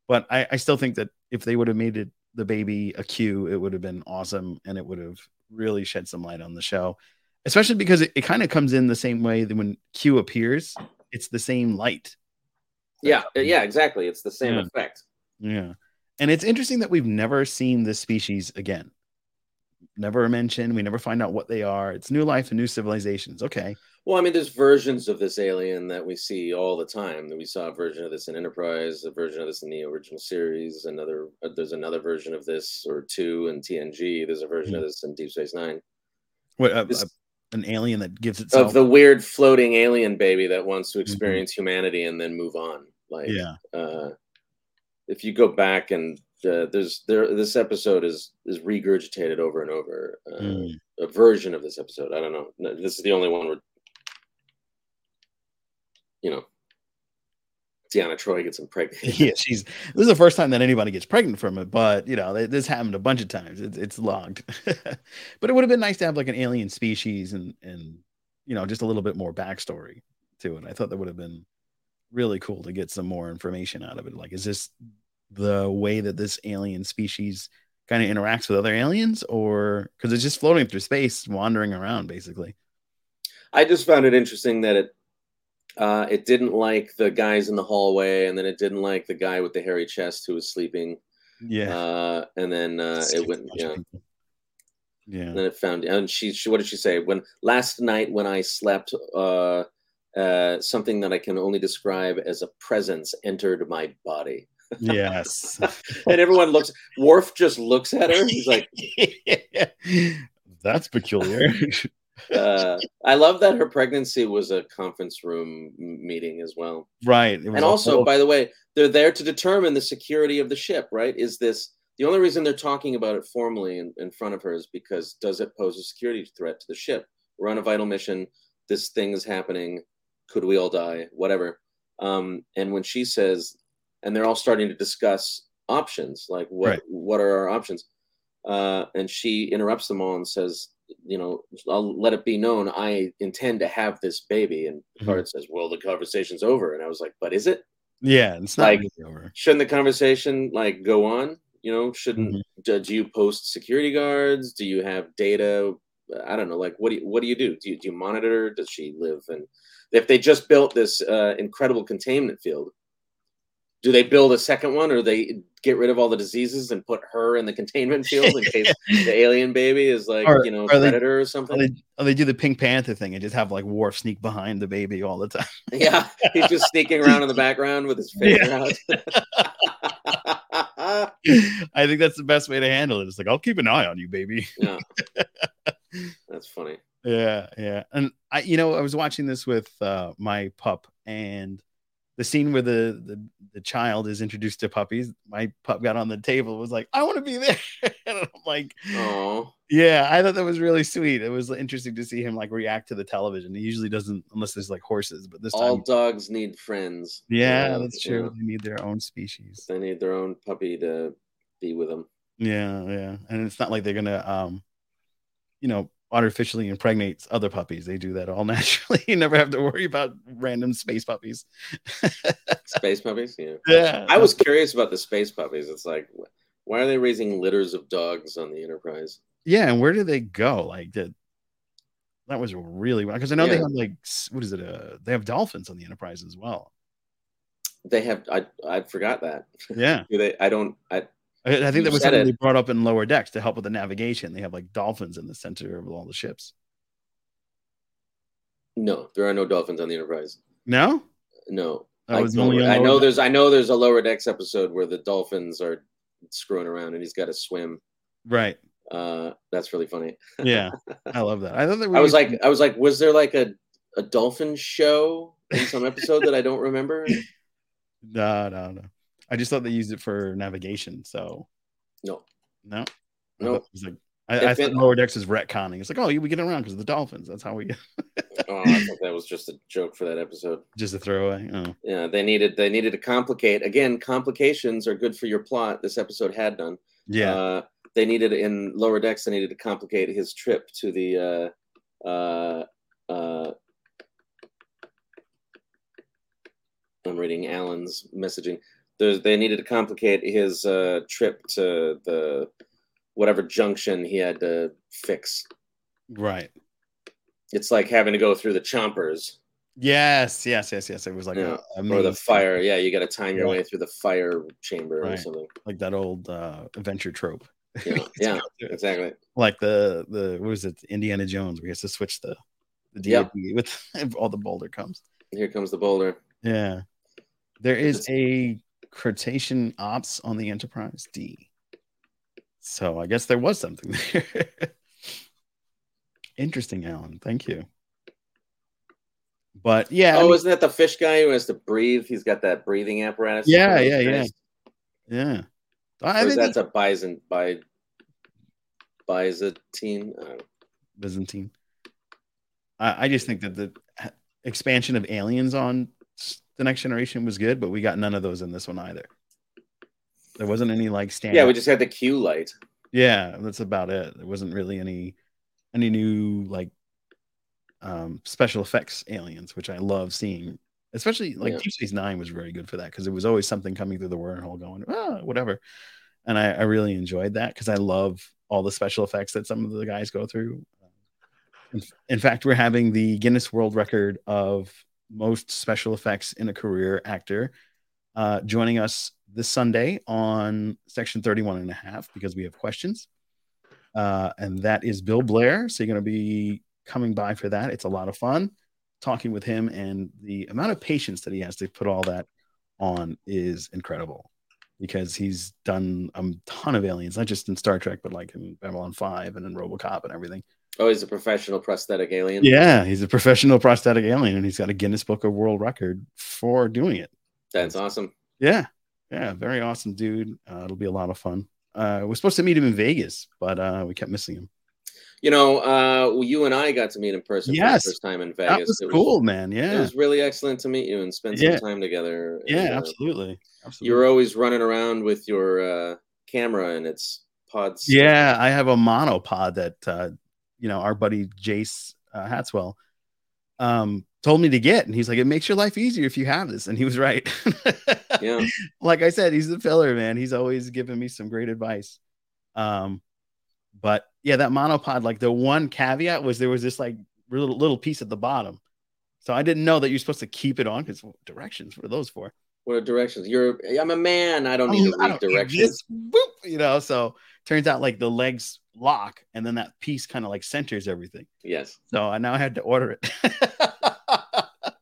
But I, I still think that if they would have made it the baby a Q, it would have been awesome and it would have really shed some light on the show. Especially because it, it kind of comes in the same way that when Q appears, it's the same light. Yeah. Yeah. Exactly. It's the same Yeah. effect. Yeah. And it's interesting that we've never seen this species again. Never mentioned. We never find out what they are. It's new life and new civilizations. Okay. Well, I mean, there's versions of this alien that we see all the time. That We saw a version of this in Enterprise, a version of this in the original series. Another, uh, there's another version of this or two in TNG. There's a version of this in Deep Space Nine. What uh, This- uh, an alien that gives itself Of the weird floating alien baby that wants to experience humanity and then move on. Like, yeah uh, if you go back and uh, there's there, this episode is is regurgitated over and over. Uh, Mm. A version of this episode. I don't know. This is the only one where, you know, Deanna Troi gets pregnant. yeah she's this is the first time that anybody gets pregnant from it but you know this happened a bunch of times. It's, it's logged. But it would have been nice to have like an alien species and and you know just a little bit more backstory to it. I thought that would have been really cool to get some more information out of it. Like is this the way that this alien species kind of interacts with other aliens? Or because it's just floating through space wandering around basically. I just found it interesting that it uh, it didn't like the guys in the hallway, and then it didn't like the guy with the hairy chest who was sleeping. yeah Uh, and then uh, it went, yeah. yeah And then it found, and she, she, what did she say? When last night when I slept, uh, uh, something that I can only describe as a presence entered my body. yes And everyone looks. Worf just looks at her. He's like, That's peculiar. uh, I love that her pregnancy was a conference room meeting as well. right. And also, whole- by the way, they're there to determine the security of the ship, right? Is this the only reason they're talking about it formally in, in front of her is because does it pose a security threat to the ship? We're on a vital mission. This thing is happening. Could we all die? Whatever. Um, and when she says, and they're all starting to discuss options, like what Right. what are our options? Uh, and she interrupts them all and says, you know, I'll let it be known I intend to have this baby. And Mm-hmm. Picard says, well, the conversation's over. And I was like, but is it? yeah, it's not like- really over. Shouldn't the conversation like go on? You know, shouldn't Mhm. do, do you post security guards? Do you have data? I don't know. Like, what do you, what do you do? Do you, do you monitor? Does she live? And if they just built this uh, incredible containment field, do they build a second one, or they get rid of all the diseases and put her in the containment field in case the alien baby is like Or- you know or they- predator or Or something? they, or they do the Pink Panther thing and just have like Worf sneak behind the baby all the time. Yeah, he's just sneaking around in the background with his finger Yeah. out. I think that's the best way to handle it. It's like I'll keep an eye on you, baby. yeah, that's funny. Yeah, yeah. And I, you know, I was watching this with uh, my pup, and the scene where the, the the child is introduced to puppies. My pup got on the table, and was like, "I want to be there," and I'm like, Oh, "Yeah." I thought that was really sweet. It was interesting to see him like react to the television. He usually doesn't, unless there's like horses, but this all time, dogs need friends. yeah, Uh, that's true. know, They need their own species. They need their own puppy to be with them. Yeah, yeah. And it's not like they're gonna um you know artificially impregnates other puppies. They do that all naturally. you never have to worry about random space puppies. Space puppies, yeah. Yeah. I was curious about the space puppies. It's like, why are they raising litters of dogs on the Enterprise? yeah, and where do they go? Like did that was really because I know they have like what is it? Uh they have dolphins on the Enterprise as well. They have. I I forgot that. Yeah. Do they? I don't. I I, I think that was something it. they brought up in lower decks to help with the navigation. They have like dolphins in the center of all the ships. no. There are no dolphins on the Enterprise. No? No. That I, was only I know decks? there's. I know there's a lower decks episode where the dolphins are screwing around and he's got to swim. Right. Uh, that's really funny. Yeah. I love that. I thought that I was like, I was like, was there like a a dolphin show in some episode that I don't remember? No, no, no. I just thought they used it for navigation. So No. no, No. was like I, I thought lower decks is retconning. It's like, oh, we get around because of the dolphins. That's how we get Oh, I thought that was just a joke for that episode. just a throwaway. Oh, Yeah, they needed they needed to complicate again. Complications are good for your plot. This episode had done. yeah, Uh, they needed in lower decks. They needed to complicate his trip to the. Uh, uh, uh, I'm reading Alan's messaging. There's, they needed to complicate his uh, trip to the whatever junction he had to fix. right. It's like having to go through the chompers Yes, yes, yes, yes. It was like Yeah, a, a or the fire. Yeah, you got to time your Right. way through the fire chamber or something. like that old uh, adventure trope. Yeah, yeah, exactly. Like the the what was it, Indiana Jones, where he has to switch the the Yep. With all the boulder comes. Here comes the boulder. Yeah, there is a Cetacean Ops on the Enterprise D. So I guess there was something there. Interesting, Alan. Thank you. But yeah, I oh, mean, isn't that the fish guy who has to breathe? He's got that breathing apparatus. Yeah, yeah, yeah. yeah. I think that a bison by Byzantine? I. Byzantine. I, I just think that the expansion of aliens on the next generation was good, but we got none of those in this one either. There wasn't any like stand. Yeah, we just had the Q light. yeah, that's about it. There wasn't really any any new like um special effects aliens, which I love seeing. Especially like Yeah. Deep Space Nine was very good for that because it was always something coming through the wormhole going, ah, whatever. And I, I really enjoyed that because I love all the special effects that some of the guys go through. In, in fact, we're having the Guinness World Record of most special effects in a career actor uh, joining us this Sunday on section 31 and a half because we have questions. Uh, and that is Bill Blair. So you're going to be coming by for that. It's a lot of fun talking with him, and the amount of patience that he has to put all that on is incredible because he's done a ton of aliens, not just in Star Trek, but like in Babylon 5 and in Robocop and everything. Oh, he's a professional prosthetic alien. Yeah, he's a professional prosthetic alien, and he's got a Guinness Book of World Record for doing it. That's awesome. Yeah, yeah, very awesome dude. Uh, it'll be a lot of fun. Uh, we're supposed to meet him in Vegas, but uh, we kept missing him. You know, uh, well, you and I got to meet in person Yes. for the first time in Vegas. That was cool, man. Yeah, it was really excellent to meet you and spend some Yeah. time together. yeah, And, uh, absolutely. absolutely. You were always running around with your uh, camera and its pods. Yeah, I have a monopod that uh, you know our buddy Jace uh, Hatswell um, told me to get, and he's like, "It makes your life easier if you have this," and he was right. Yeah. like I said, he's the filler man. He's always giving me some great advice. Um, but yeah, that monopod, like the one caveat was there was this like little little piece at the bottom, so I didn't know that you're supposed to keep it on because directions are those for? What are directions? You're. I'm a man. I don't need I read don't need directions. this, boop, you know, so turns out like the legs lock and then that piece kind of like centers everything. Yes. So I now had to order it.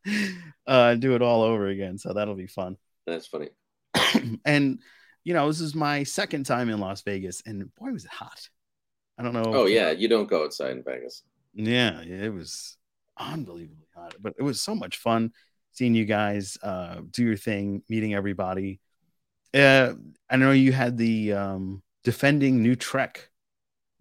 uh do it all over again. So that'll be fun. That's funny. and you know, this is my second time in Las Vegas, and boy, was it hot. I don't know. Oh yeah, you don't go outside in Vegas. Yeah, yeah, it was unbelievably hot, but it was so much fun seeing you guys uh, do your thing, meeting everybody. Uh, I know you had the um, defending new Trek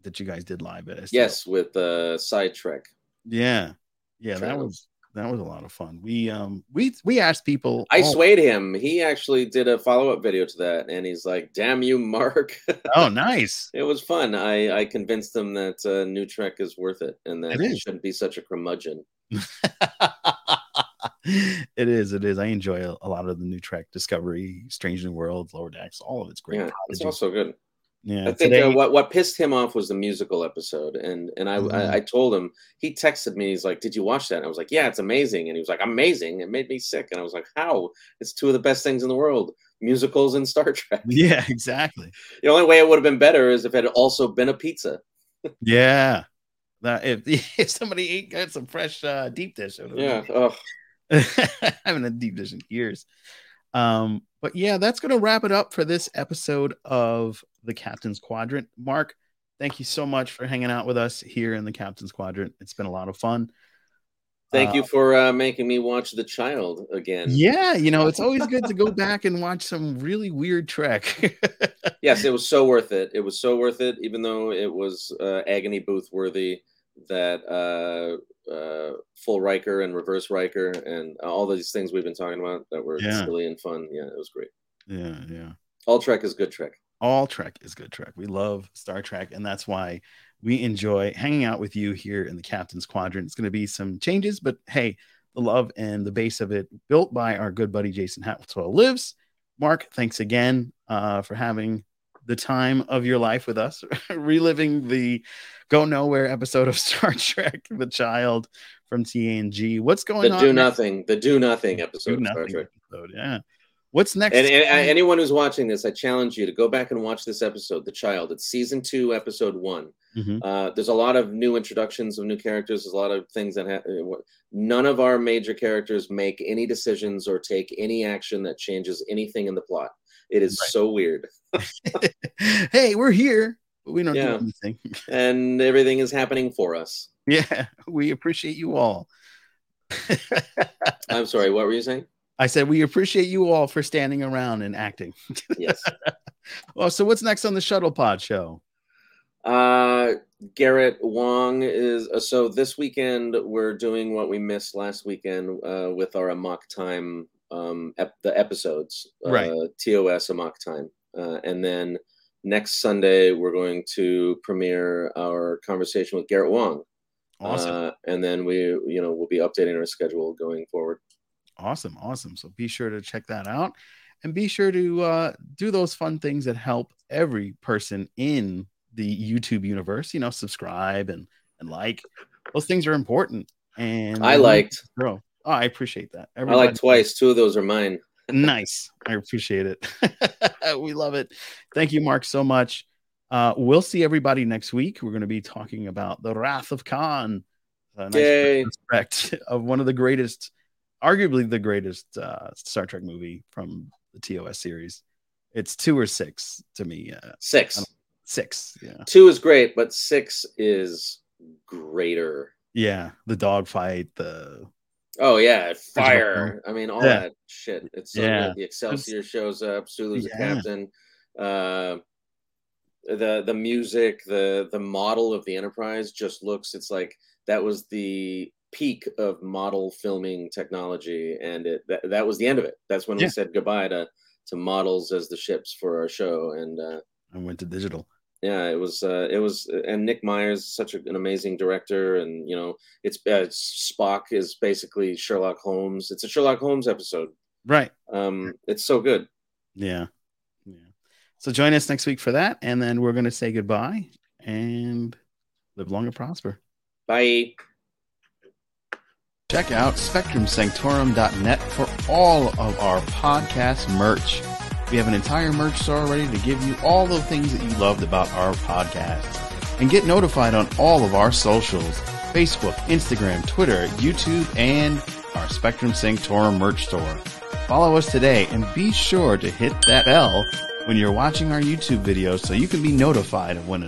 that you guys did live at. STL. Yes, with uh, side trek. Yeah, yeah, that was that was a lot of fun. We um we we asked people. I swayed him. He actually did a follow up video to that, and he's like, "Damn you, Mark." Oh, nice. it was fun. I I convinced him that uh, new trek is worth it, and that It shouldn't be such a curmudgeon. it is. It is. I enjoy a, a lot of the new Trek, Discovery, Strange New Worlds, Lower Decks. All of it's great. Yeah, it's also good. Yeah. I think today- uh, what what pissed him off was the musical episode, and and I, Mhm. I I told him he texted me. He's like, "Did you watch that?" And I was like, "Yeah, it's amazing." And he was like, "Amazing!" It made me sick, and I was like, "How? It's two of the best things in the world: musicals and Star Trek." yeah, exactly. The only way it would have been better is if it had also been a pizza. Yeah. That if, if somebody ate got some fresh uh, deep dish, it would've been Yeah. Oh, I haven't had deep dish in years. Um, but yeah, that's gonna wrap it up for this episode of the Captain's Quadrant. Mark, thank you so much for hanging out with us here in the Captain's Quadrant. It's been a lot of fun. thank Uh, you for uh, making me watch The Child again. Yeah, you know, it's always good to go back and watch some really weird Trek. Yes, it was so worth it. It was so worth it, even though it was uh, agony booth worthy. That uh, full Riker and reverse Riker and all these things we've been talking about that were Yeah. silly and fun. Yeah, it was great. yeah, yeah. All Trek is good Trek. all Trek is good Trek. We love Star Trek, and that's why we enjoy hanging out with you here in the Captain's Quadrant. It's going to be some changes, but hey, the love and the base of it, built by our good buddy Jason Hatwell lives. Mark, thanks again uh, for having the time of your life with us, reliving the Go Nowhere episode of Star Trek: The Child from TNG. What's going The on? The do? Nothing, the Do Nothing episode Do of Star nothing Trek. episode. Yeah. What's next? And, and and anyone who's watching this, I challenge you to go back and watch this episode, The Child. It's season two, episode one. Mhm. Uh, there's a lot of new introductions of new characters. There's a lot of things that happen. None of our major characters make any decisions or take any action that changes anything in the plot. It is Right. so weird, hey, we're here, but we don't Yeah. do anything. and everything is happening for us. Yeah, we appreciate you all. I'm sorry, what were you saying? I said we appreciate you all for standing around and acting. Yes. Well, so what's next on the Shuttle Pod show? Uh, Garrett Wang is uh, so this weekend we're doing what we missed last weekend uh, with our Amok Time um ep- the episodes uh, Right. TOS Amok Time uh, and then next Sunday we're going to premiere our conversation with Garrett Wang Awesome, uh, and then we you know we'll be updating our schedule going forward awesome, awesome. So be sure to check that out, and be sure to uh, do those fun things that help every person in the YouTube universe. You know, subscribe and and like. Those things are important. And I liked grow. Oh, I appreciate that. I like twice two of those are mine nice. I appreciate it. we love it. Thank you, Mark, so much. Uh, we'll see everybody next week. We're going to be talking about the Wrath of Khan, a nice Yay. retrospect of one of the greatest, arguably the greatest uh, Star Trek movie from the TOS series. It's two or six to me. Uh, six six, yeah, two is great but six is greater yeah. The dogfight, the Oh yeah, fire! I mean, all Yeah. that shit. It's so Yeah. good. The Excelsior shows up. Sulu's Yeah. a captain. Uh, the the music, the the model of the Enterprise just looks. It's like that was the peak of model filming technology, and it that, that was the end of it. That's when Yeah. we said goodbye to to models as the ships for our show, and uh, I went to digital. Yeah, it was uh, it was, and Nick Meyers such a, an amazing director, and you know, it's uh, Spock is basically Sherlock Holmes. It's a Sherlock Holmes episode. Right. Um, it's so good. Yeah. Yeah. So join us next week for that. And then we're going to say goodbye and live long and prosper. Bye. check out spectrumsanctorum.net for all of our podcast merch. We have an entire merch store ready to give you all the things that you loved about our podcast. And get notified on all of our socials Facebook, Instagram, Twitter, YouTube, and our Spectrum Sanctorum merch store. Follow us today and be sure to hit that bell when you're watching our YouTube videos so you can be notified of when